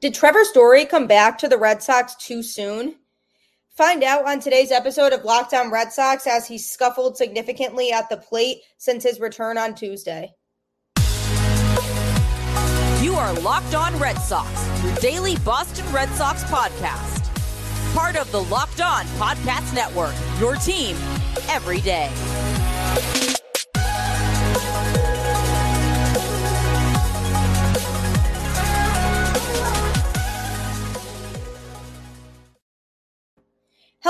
Did Trevor Story come back to the Red Sox too soon? Find out on today's episode of Locked On Red Sox as he scuffled significantly at the plate since his return on Tuesday. You are Locked On Red Sox, your daily Boston Red Sox podcast. Part of the Locked On Podcast Network, your team every day.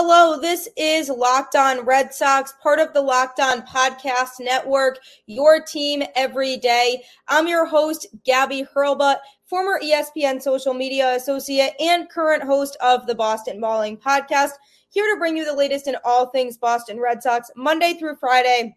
Hello, this is Locked On Red Sox, part of the Locked On Podcast Network, your team every day. I'm your host, Gabby Hurlbut, former ESPN social media associate and current host of the Boston Balling Podcast, here to bring you the latest in all things Boston Red Sox, Monday through Friday,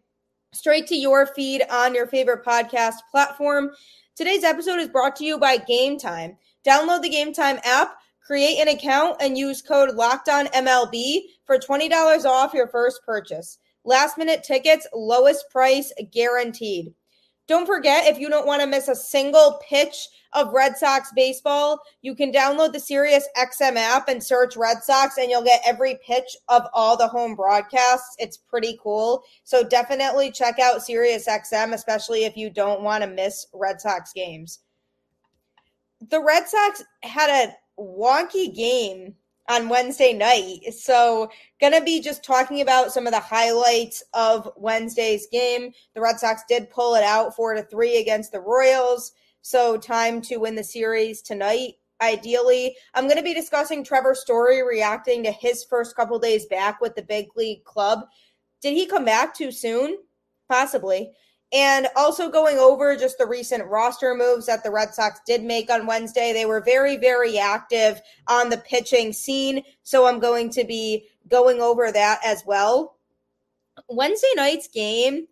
straight to your feed on your favorite podcast platform. Today's episode is brought to you by Game Time. Download the Game Time app Create an account and use code LOCKEDONMLB for $20 off your first purchase. Last minute tickets, lowest price guaranteed. Don't forget, if you don't want to miss a single pitch of Red Sox baseball, you can download the Sirius XM app and search Red Sox, and you'll get every pitch of all the home broadcasts. It's pretty cool. So definitely check out Sirius XM, especially if you don't want to miss Red Sox games. The Red Sox had a wonky game on Wednesday night. So, going to be just talking about some of the highlights of Wednesday's game. The Red Sox did pull it out 4 to 3 against the Royals. So, time to win the series tonight. Ideally, I'm going to be discussing Trevor Story reacting to his first couple days back with the big league club. Did he come back too soon? Possibly. And also going over just the recent roster moves that the Red Sox did make on Wednesday. They were very, very active on the pitching scene. So I'm going to be going over that as well. Wednesday night's game,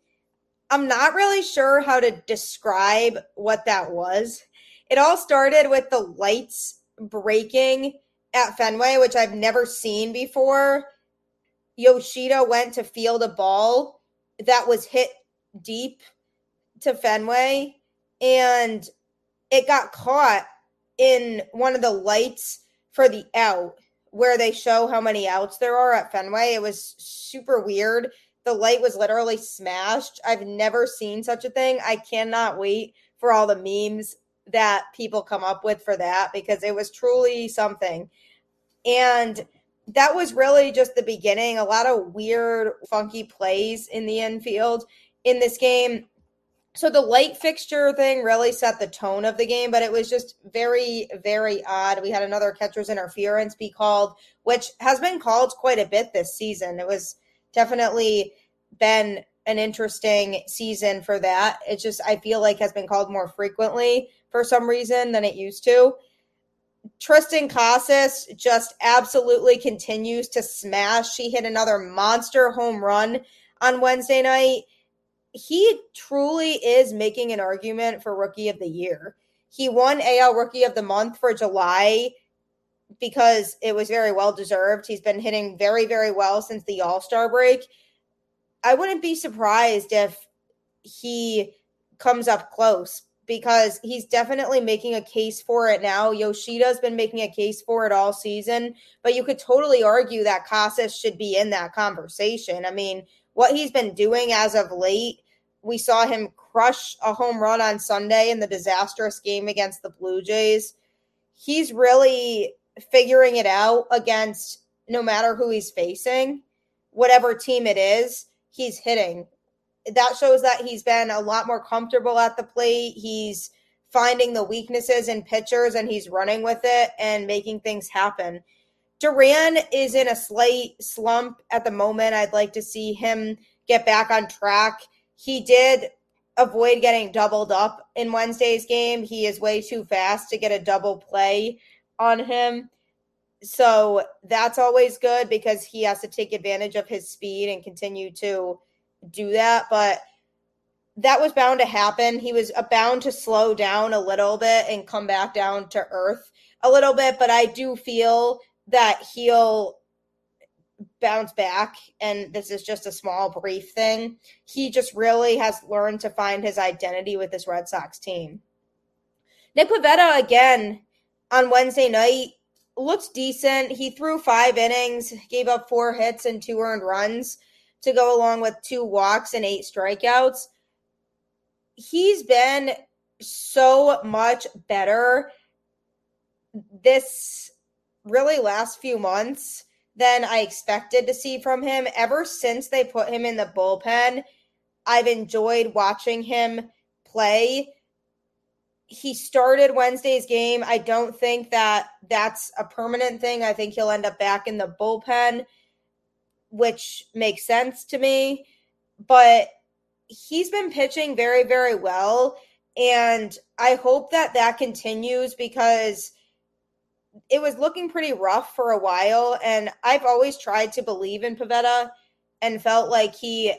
I'm not really sure how to describe what that was. It all started with the lights breaking at Fenway, which I've never seen before. Yoshida went to field a ball that was hit deep to Fenway and it got caught in one of the lights for the out where they show how many outs there are at Fenway. It was super weird. The light was literally smashed. I've never seen such a thing. I cannot wait for all the memes that people come up with for that because it was truly something. And that was really just the beginning. A lot of weird, funky plays in the infield in this game. So the light fixture thing really set the tone of the game, but it was just very, very odd. We had another catcher's interference be called, which has been called quite a bit this season. It was definitely been an interesting season for that. It just I feel like has been called more frequently for some reason than it used to. Triston Casas just absolutely continues to smash. He hit another monster home run on Wednesday night he truly is making an argument for rookie of the year. He won AL rookie of the month for July because it was very well deserved. He's been hitting very, very well since the All Star break. I wouldn't be surprised if he comes up close because he's definitely making a case for it now. Yoshida's been making a case for it all season, but you could totally argue that Casas should be in that conversation. I mean, what he's been doing as of late. We saw him crush a home run on Sunday in the disastrous game against the Blue Jays. He's really figuring it out against no matter who he's facing, whatever team it is, he's hitting. That shows that he's been a lot more comfortable at the plate. He's finding the weaknesses in pitchers and he's running with it and making things happen. Duran is in a slight slump at the moment. I'd like to see him get back on track. He did avoid getting doubled up in Wednesday's game. He is way too fast to get a double play on him. So that's always good because he has to take advantage of his speed and continue to do that. But that was bound to happen. He was bound to slow down a little bit and come back down to earth a little bit. But I do feel that he'll bounce back and this is just a small brief thing he just really has learned to find his identity with this red sox team nick pivetta again on Wednesday night looked decent. He threw five innings, gave up four hits and two earned runs to go along with two walks and eight strikeouts. He's been so much better this really last few months than I expected to see from him. Ever since they put him in the bullpen, I've enjoyed watching him play. He started Wednesday's game. I don't think that that's a permanent thing. I think he'll end up back in the bullpen, which makes sense to me. But he's been pitching very, very well. And I hope that that continues because it was looking pretty rough for a while. And I've always tried to believe in Pivetta and felt like he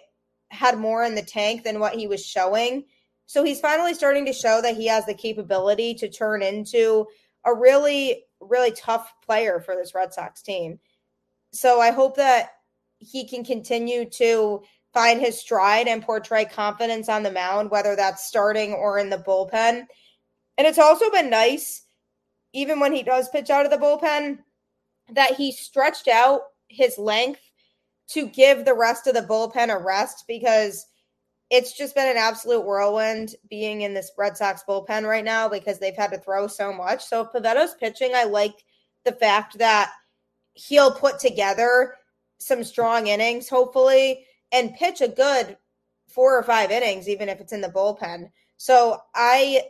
had more in the tank than what he was showing. So he's finally starting to show that he has the capability to turn into a really, really tough player for this Red Sox team. So I hope that he can continue to find his stride and portray confidence on the mound, whether that's starting or in the bullpen. And it's also been nice even when he does pitch out of the bullpen, that he stretched out his length to give the rest of the bullpen a rest because it's just been an absolute whirlwind being in this Red Sox bullpen right now because they've had to throw so much. So if Pivetta's pitching, I like the fact that he'll put together some strong innings, hopefully, and pitch a good four or five innings, even if it's in the bullpen. So I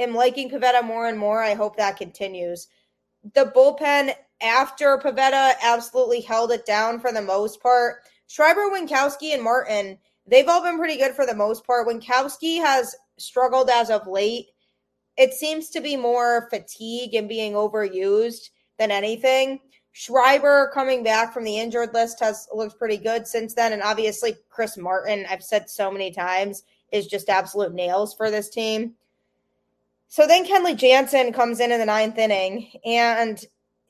am liking Pivetta more and more. I hope that continues. The bullpen after Pivetta absolutely held it down for the most part. Schreiber, Winkowski, and Martin, they've all been pretty good for the most part. Winkowski has struggled as of late. It seems to be more fatigue and being overused than anything. Schreiber coming back from the injured list has looked pretty good since then. And obviously, Chris Martin, I've said so many times, is just absolute nails for this team. So then Kenley Jansen comes in in the ninth inning, and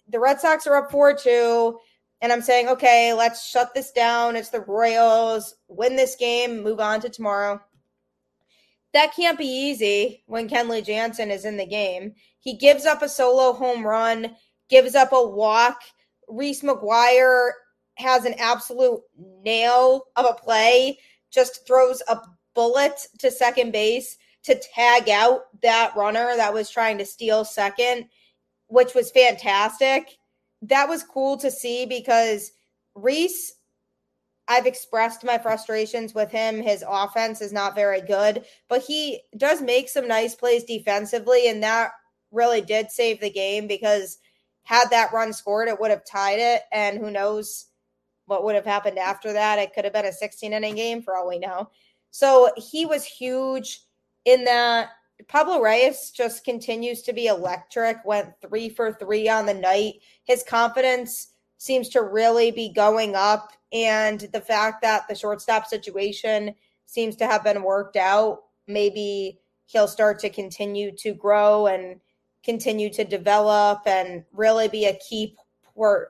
the Red Sox are up 4 2. And I'm saying, okay, let's shut this down. It's the Royals. Win this game, move on to tomorrow. That can't be easy when Kenley Jansen is in the game. He gives up a solo home run, gives up a walk. Reese McGuire has an absolute nail of a play, just throws a bullet to second base to tag out that runner that was trying to steal second, which was fantastic. That was cool to see because Reese, I've expressed my frustrations with him. His offense is not very good, but he does make some nice plays defensively, and that really did save the game because had that run scored, it would have tied it. And who knows what would have happened after that? It could have been a 16 inning game for all we know. So he was huge in that Pablo Reyes just continues to be electric, went three for three on the night. His confidence seems to really be going up. And the fact that the shortstop situation seems to have been worked out, maybe he'll start to continue to grow and continue to develop and really be a key port,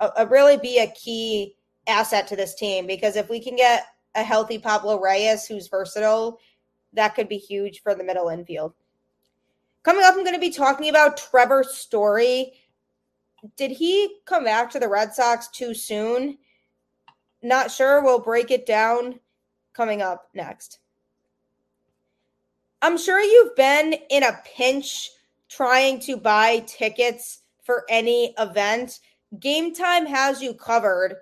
a, a really be a key asset to this team. Because if we can get a healthy Pablo Reyes who's versatile that could be huge for the middle infield. Coming up, I'm going to be talking about Trevor Story. Did he come back to the Red Sox too soon? Not sure. We'll break it down coming up next. I'm sure you've been in a pinch trying to buy tickets for any event. Game time has you covered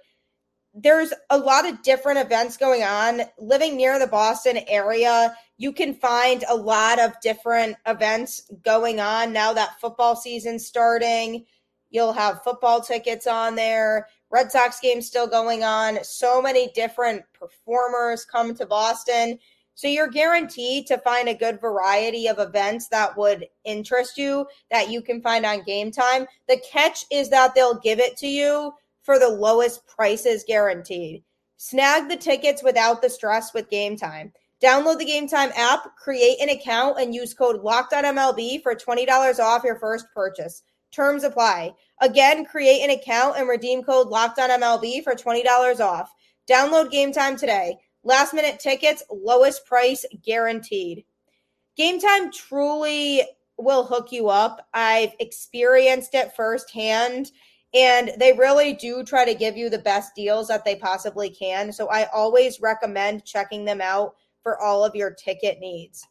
there's a lot of different events going on. Living near the Boston area, you can find a lot of different events going on now that football season's starting. You'll have football tickets on there, Red Sox games still going on. So many different performers come to Boston. So you're guaranteed to find a good variety of events that would interest you that you can find on game time. The catch is that they'll give it to you for the lowest prices guaranteed. Snag the tickets without the stress with Game Time. Download the Game Time app, create an account, and use code LOCKEDONMLB for $20 off your first purchase. Terms apply. Again, create an account and redeem code LOCKEDONMLB for $20 off. Download Game Time today. Last minute tickets, lowest price guaranteed. Game Time truly will hook you up. I've experienced it firsthand. And they really do try to give you the best deals that they possibly can. So I always recommend checking them out for all of your ticket needs.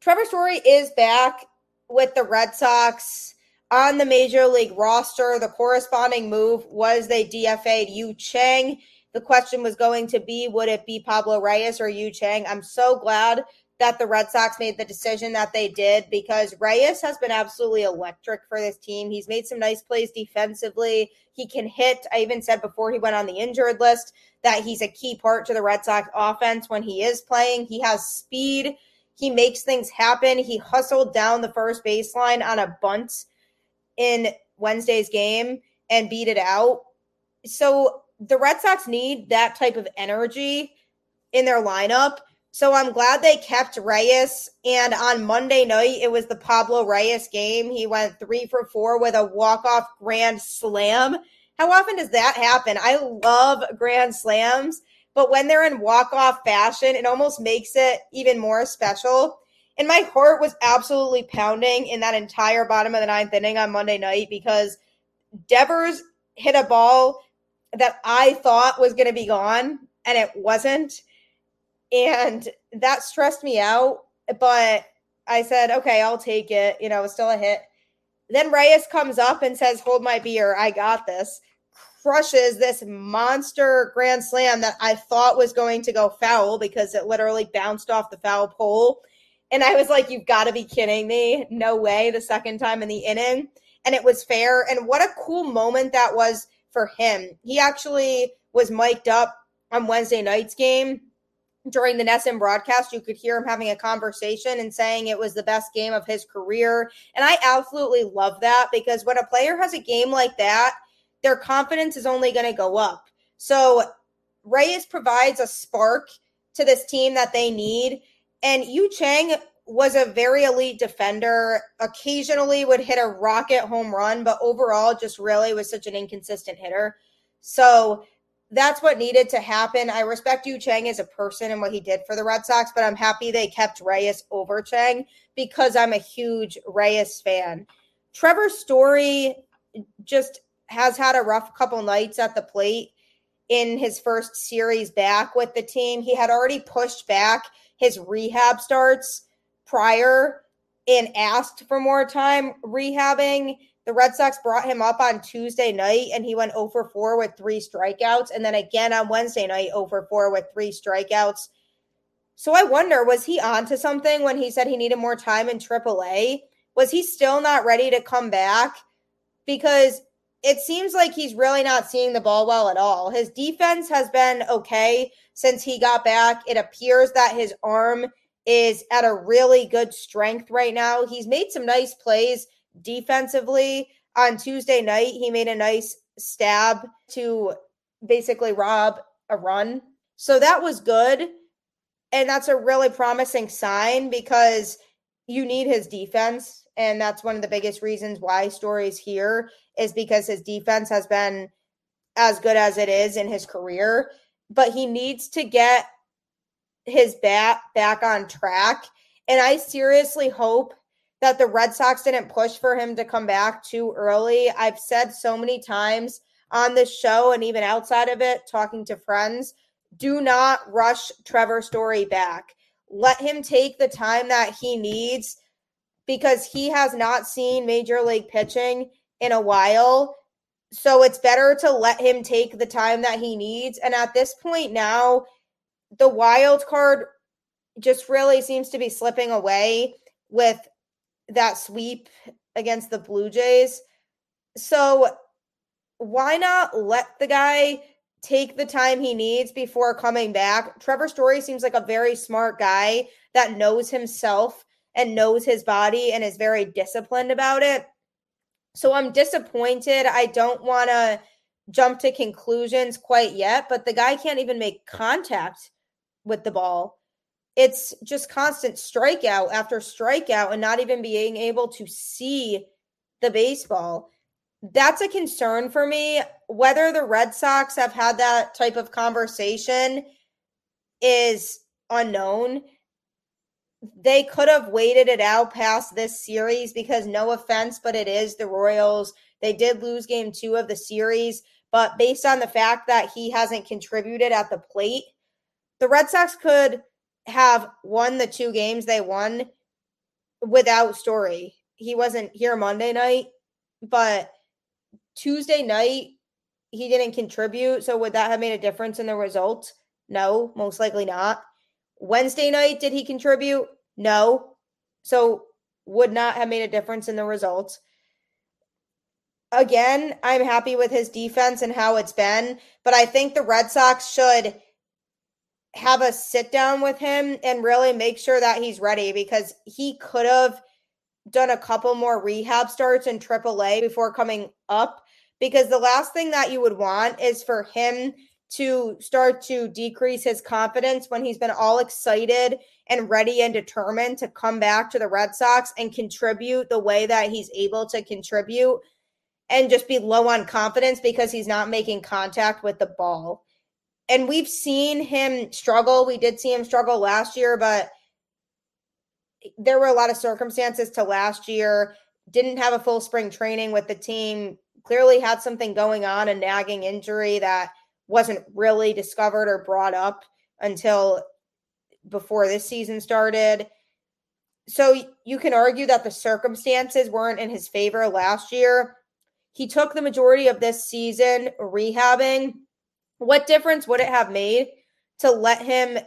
Trevor Story is back with the Red Sox on the major league roster. The corresponding move was they DFA'd Yu Chang. The question was going to be would it be Pablo Reyes or Yu Chang? I'm so glad that the Red Sox made the decision that they did because Reyes has been absolutely electric for this team. He's made some nice plays defensively. He can hit. I even said before he went on the injured list that he's a key part to the Red Sox offense when he is playing. He has speed. He makes things happen. He hustled down the first baseline on a bunt in Wednesday's game and beat it out. So the Red Sox need that type of energy in their lineup. So I'm glad they kept Reyes. And on Monday night, it was the Pablo Reyes game. He went three for four with a walk-off grand slam. How often does that happen? I love grand slams, but when they're in walk-off fashion, it almost makes it even more special. And my heart was absolutely pounding in that entire bottom of the ninth inning on Monday night because Devers hit a ball that I thought was going to be gone, and it wasn't and that stressed me out. But I said, okay, I'll take it. You know, it's still a hit. Then Reyes comes up and says, Hold my beer. I got this. Crushes this monster grand slam that I thought was going to go foul because it literally bounced off the foul pole. And I was like, You've got to be kidding me. No way. The second time in the inning. And it was fair. And what a cool moment that was for him. He actually was mic'd up on Wednesday night's game during the NESN broadcast, you could hear him having a conversation and saying it was the best game of his career. And I absolutely love that because when a player has a game like that, their confidence is only going to go up. So Reyes provides a spark to this team that they need. And Yu Chang was a very elite defender, occasionally would hit a rocket home run, but overall just really was such an inconsistent hitter. So that's what needed to happen. I respect Yu Chang as a person and what he did for the Red Sox, but I'm happy they kept Reyes over Chang because I'm a huge Reyes fan. Trevor Story just has had a rough couple nights at the plate in his first series back with the team. He had already pushed back his rehab starts prior and asked for more time rehabbing the Red Sox brought him up on Tuesday night and he went oh over 4 with three strikeouts. And then again on Wednesday night, oh over 4 with three strikeouts. So I wonder, was he on to something when he said he needed more time in AAA? Was he still not ready to come back? Because it seems like he's really not seeing the ball well at all. His defense has been okay since he got back. It appears that his arm is at a really good strength right now. He's made some nice plays defensively. On Tuesday night, he made a nice stab to basically rob a run. So that was good. And that's a really promising sign because you need his defense. And that's one of the biggest reasons why Story's here is because his defense has been as good as it is in his career. But he needs to get his bat back on track. And I seriously hope that the Red Sox didn't push for him to come back too early. I've said so many times on this show and even outside of it, talking to friends, do not rush Trevor Story back. Let him take the time that he needs because he has not seen major league pitching in a while. So it's better to let him take the time that he needs. And at this point now, the wild card just really seems to be slipping away with that sweep against the Blue Jays. So why not let the guy take the time he needs before coming back? Trevor Story seems like a very smart guy that knows himself and knows his body and is very disciplined about it. So I'm disappointed. I don't want to jump to conclusions quite yet, but the guy can't even make contact with the ball it's just constant strikeout after strikeout and not even being able to see the baseball. That's a concern for me. Whether the Red Sox have had that type of conversation is unknown. they could have waited it out past this series because no offense, but it is the Royals. They did lose game two of the series, but based on the fact that he hasn't contributed at the plate, the Red Sox could have won the two games they won without Story. He wasn't here Monday night, but Tuesday night he didn't contribute. So would that have made a difference in the result? No, most likely not. Wednesday night, did he contribute? No. So would not have made a difference in the results. Again, I'm happy with his defense and how it's been, but I think the Red Sox should have a sit down with him and really make sure that he's ready because he could have done a couple more rehab starts in AAA before coming up. Because the last thing that you would want is for him to start to decrease his confidence when he's been all excited and ready and determined to come back to the Red Sox and contribute the way that he's able to contribute and just be low on confidence because he's not making contact with the ball. And we've seen him struggle. We did see him struggle last year, but there were a lot of circumstances to last year. Didn't have a full spring training with the team. Clearly had something going on, a nagging injury that wasn't really discovered or brought up until before this season started. So you can argue that the circumstances weren't in his favor last year. He took the majority of this season rehabbing. What difference would it have made to let him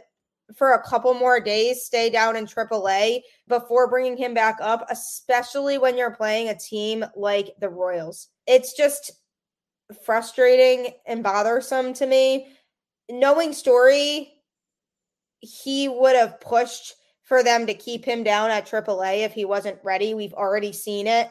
for a couple more days stay down in AAA before bringing him back up, especially when you're playing a team like the Royals? It's just frustrating and bothersome to me. Knowing Story, he would have pushed for them to keep him down at AAA if he wasn't ready. We've already seen it.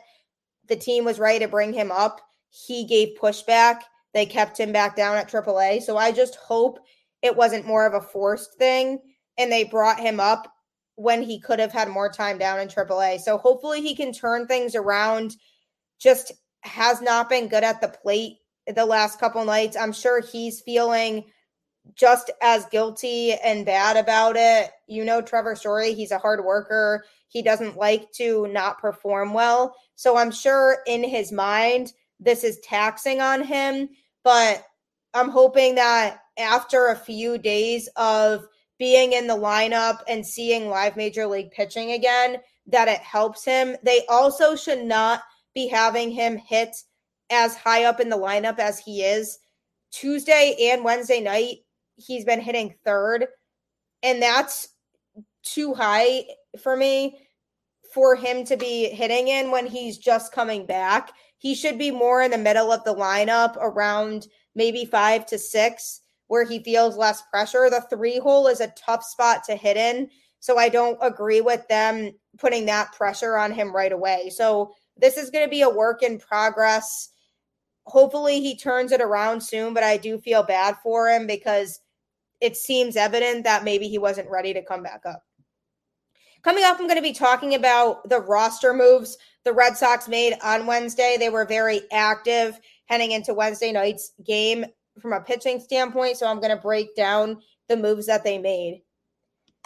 The team was ready to bring him up. He gave pushback. They kept him back down at AAA. So I just hope it wasn't more of a forced thing and they brought him up when he could have had more time down in AAA. So hopefully he can turn things around. Just has not been good at the plate the last couple nights. I'm sure he's feeling just as guilty and bad about it. You know, Trevor Story, he's a hard worker. He doesn't like to not perform well. So I'm sure in his mind, this is taxing on him. But I'm hoping that after a few days of being in the lineup and seeing live major league pitching again, that it helps him. They also should not be having him hit as high up in the lineup as he is. Tuesday and Wednesday night, he's been hitting third, and that's too high for me for him to be hitting in when he's just coming back. He should be more in the middle of the lineup around maybe five to six, where he feels less pressure. The three hole is a tough spot to hit in. So I don't agree with them putting that pressure on him right away. So this is going to be a work in progress hopefully he turns it around soon, but I do feel bad for him because it seems evident that maybe he wasn't ready to come back up. Coming up, I'm going to be talking about the roster moves the Red Sox made on Wednesday. They were very active heading into Wednesday night's game from a pitching standpoint. So I'm going to break down the moves that they made.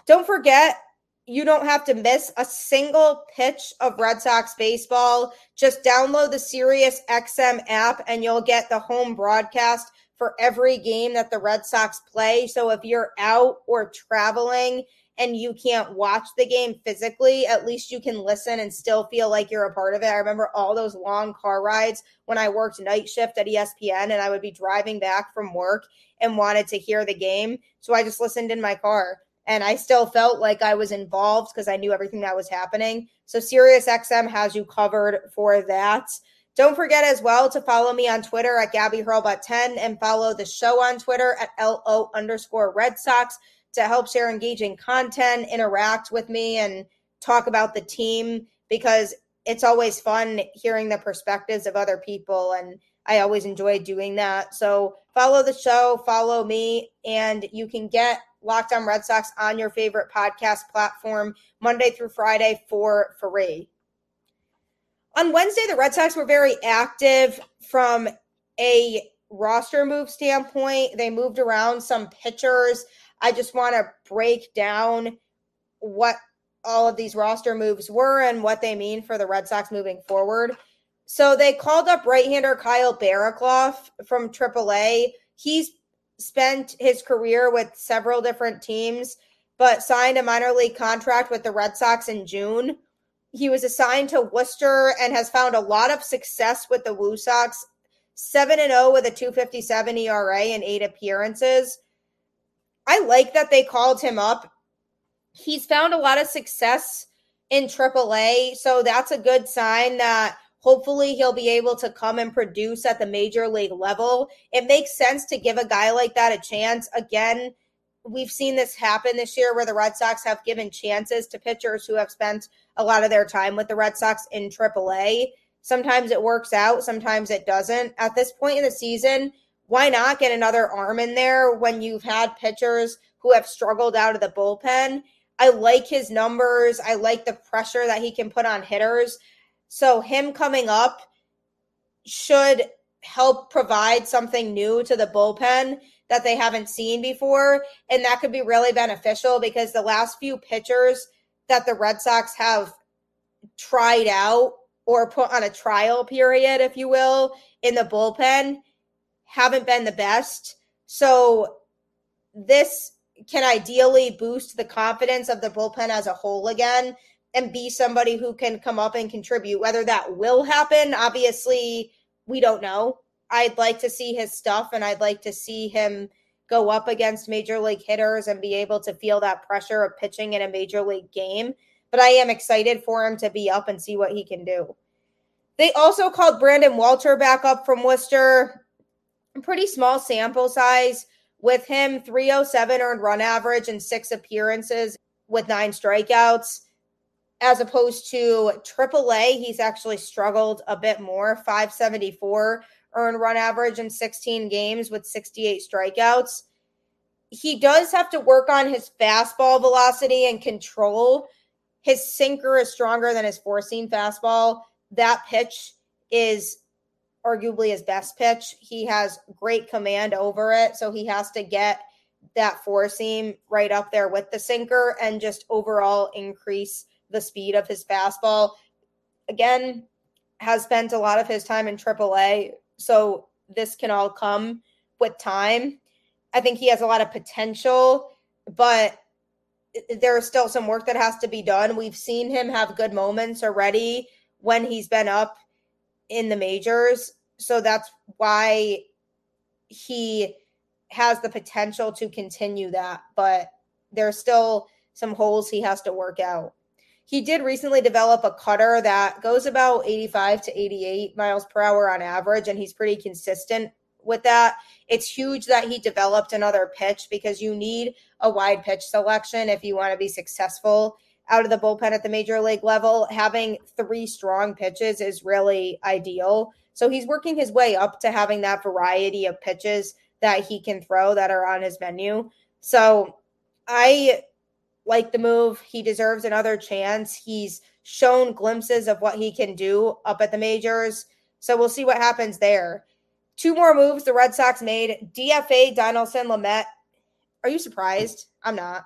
Don't forget, you don't have to miss a single pitch of Red Sox baseball. Just download the Sirius XM app and you'll get the home broadcast for every game that the Red Sox play. So if you're out or traveling and you can't watch the game physically, at least you can listen and still feel like you're a part of it. I remember all those long car rides when I worked night shift at ESPN and I would be driving back from work and wanted to hear the game. So I just listened in my car and I still felt like I was involved because I knew everything that was happening. So SiriusXM has you covered for that. Don't forget as well to follow me on Twitter at Gabby Hurlbut10 and follow the show on Twitter at LO underscore Red Sox to help share engaging content, interact with me, and talk about the team because it's always fun hearing the perspectives of other people. And I always enjoy doing that. So follow the show, follow me, and you can get Locked On Red Sox on your favorite podcast platform Monday through Friday for free. On Wednesday, the Red Sox were very active from a roster move standpoint. They moved around some pitchers. I just want to break down what all of these roster moves were and what they mean for the Red Sox moving forward. So they called up right-hander Kyle Barraclough from AAA. He's spent his career with several different teams, but signed a minor league contract with the Red Sox in June. He was assigned to Worcester and has found a lot of success with the Woo Sox. 7 and 0 with a 257 ERA and 8 appearances. I like that they called him up. He's found a lot of success in AAA, so that's a good sign that hopefully he'll be able to come and produce at the major league level. It makes sense to give a guy like that a chance. Again, we've seen this happen this year where the Red Sox have given chances to pitchers who have spent a lot of their time with the Red Sox in AAA. Sometimes it works out, sometimes it doesn't. At this point in the season, why not get another arm in there when you've had pitchers who have struggled out of the bullpen? I like his numbers. I like the pressure that he can put on hitters. So, him coming up should help provide something new to the bullpen that they haven't seen before. And that could be really beneficial because the last few pitchers that the Red Sox have tried out or put on a trial period, if you will, in the bullpen haven't been the best. So this can ideally boost the confidence of the bullpen as a whole again and be somebody who can come up and contribute. Whether that will happen, obviously, we don't know. I'd like to see his stuff and I'd like to see him go up against major league hitters and be able to feel that pressure of pitching in a major league game. But I am excited for him to be up and see what he can do. They also called Brandon Walter back up from Worcester. Pretty small sample size with him 307 earned run average and six appearances with nine strikeouts as opposed to AAA, he's actually struggled a bit more 574 earned run average in 16 games with 68 strikeouts. He does have to work on his fastball velocity and control. His sinker is stronger than his four seam fastball. That pitch is arguably his best pitch. He has great command over it. So he has to get that four seam right up there with the sinker and just overall increase the speed of his fastball. Again, has spent a lot of his time in AAA, so this can all come with time. I think he has a lot of potential, but there's still some work that has to be done. We've seen him have good moments already when he's been up in the majors. So that's why he has the potential to continue that, but there's still some holes he has to work out he did recently develop a cutter that goes about 85 to 88 miles per hour on average, and he's pretty consistent with that. It's huge that he developed another pitch because you need a wide pitch selection if you want to be successful out of the bullpen at the major league level. Having three strong pitches is really ideal. So he's working his way up to having that variety of pitches that he can throw that are on his menu. So I like the move. He deserves another chance. He's shown glimpses of what he can do up at the majors. So we'll see what happens there. Two more moves the Red Sox made. DFA Dinelson Lamet. Are you surprised? I'm not.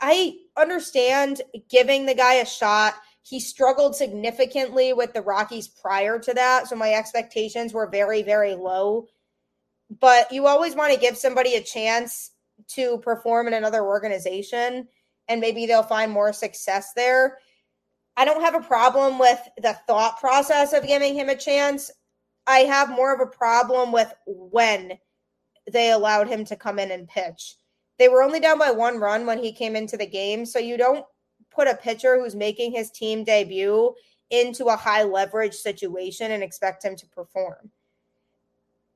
I understand giving the guy a shot. He struggled significantly with the Rockies prior to that. So my expectations were very, very low. But you always want to give somebody a chance to perform in another organization and maybe they'll find more success there. I don't have a problem with the thought process of giving him a chance. I have more of a problem with when they allowed him to come in and pitch. They were only down by one run when he came into the game. So you don't put a pitcher who's making his team debut into a high leverage situation and expect him to perform.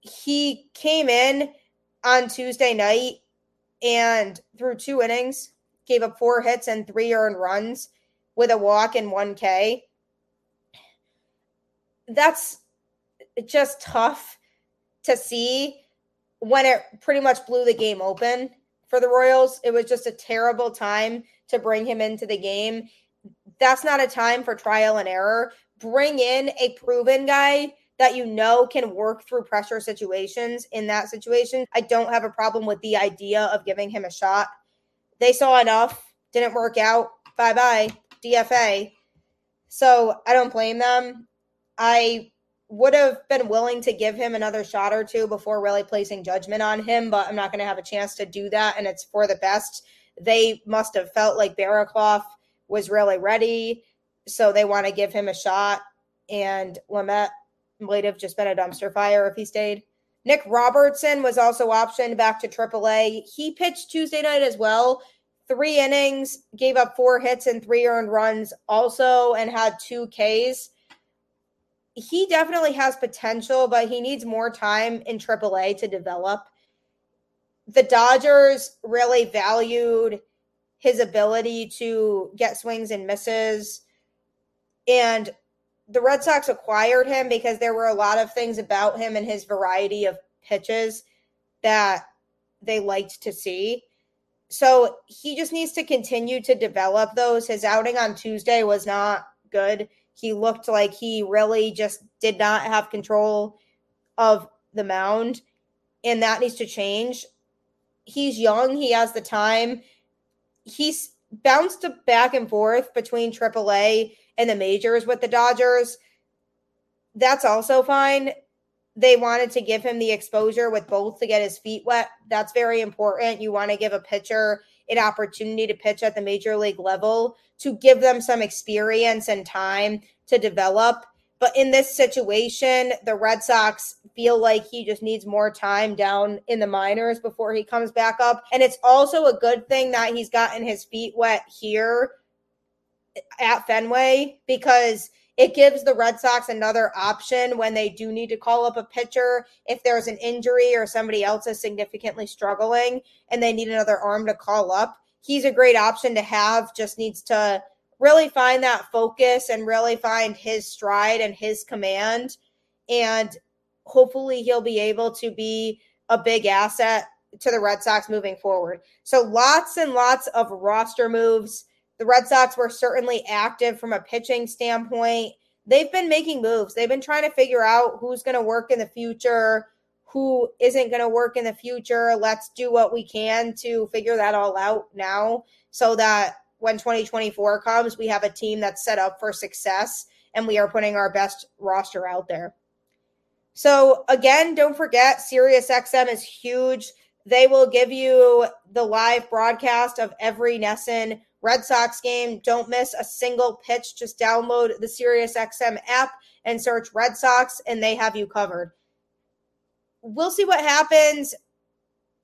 He came in on Tuesday night and through two innings, gave up four hits and three earned runs with a walk and 1K. That's just tough to see when it pretty much blew the game open for the Royals. It was just a terrible time to bring him into the game. That's not a time for trial and error. Bring in a proven guy that you know can work through pressure situations in that situation. I don't have a problem with the idea of giving him a shot. They saw enough, didn't work out. bye bye, DFA. So I don't blame them. I would have been willing to give him another shot or two before really placing judgment on him, but I'm not going to have a chance to do that, and it's for the best. They must have felt like Barraclough was really ready, so they want to give him a shot. And Lamet might have just been a dumpster fire if he stayed. Nick Robertson was also optioned back to AAA. He pitched Tuesday night as well three innings, gave up four hits and three earned runs also, and had two Ks. He definitely has potential, but he needs more time in AAA to develop. The Dodgers really valued his ability to get swings and misses. And the Red Sox acquired him because there were a lot of things about him and his variety of pitches that they liked to see. So he just needs to continue to develop those. His outing on Tuesday was not good. He looked like he really just did not have control of the mound, and that needs to change. He's young, he has the time. He's bounced back and forth between AAA and the majors with the Dodgers. That's also fine they wanted to give him the exposure with both to get his feet wet. That's very important. You want to give a pitcher an opportunity to pitch at the major league level to give them some experience and time to develop. But in this situation, the Red Sox feel like he just needs more time down in the minors before he comes back up. And it's also a good thing that he's gotten his feet wet here at Fenway because – it gives the Red Sox another option when they do need to call up a pitcher if there's an injury or somebody else is significantly struggling and they need another arm to call up. He's a great option to have, just needs to really find that focus and really find his stride and his command. And hopefully he'll be able to be a big asset to the Red Sox moving forward. So lots and lots of roster moves the Red Sox were certainly active from a pitching standpoint. They've been making moves. They've been trying to figure out who's going to work in the future, who isn't going to work in the future. Let's do what we can to figure that all out now so that when 2024 comes, we have a team that's set up for success and we are putting our best roster out there. So, again, don't forget SiriusXM is huge. They will give you the live broadcast of every NESN Red Sox game. Don't miss a single pitch. Just download the SiriusXM app and search Red Sox, and they have you covered. We'll see what happens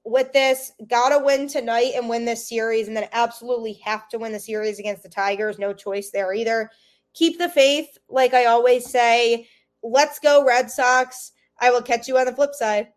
with this. Gotta win tonight and win this series, and then absolutely have to win the series against the Tigers. No choice there either. Keep the faith, like I always say. Let's go, Red Sox. I will catch you on the flip side.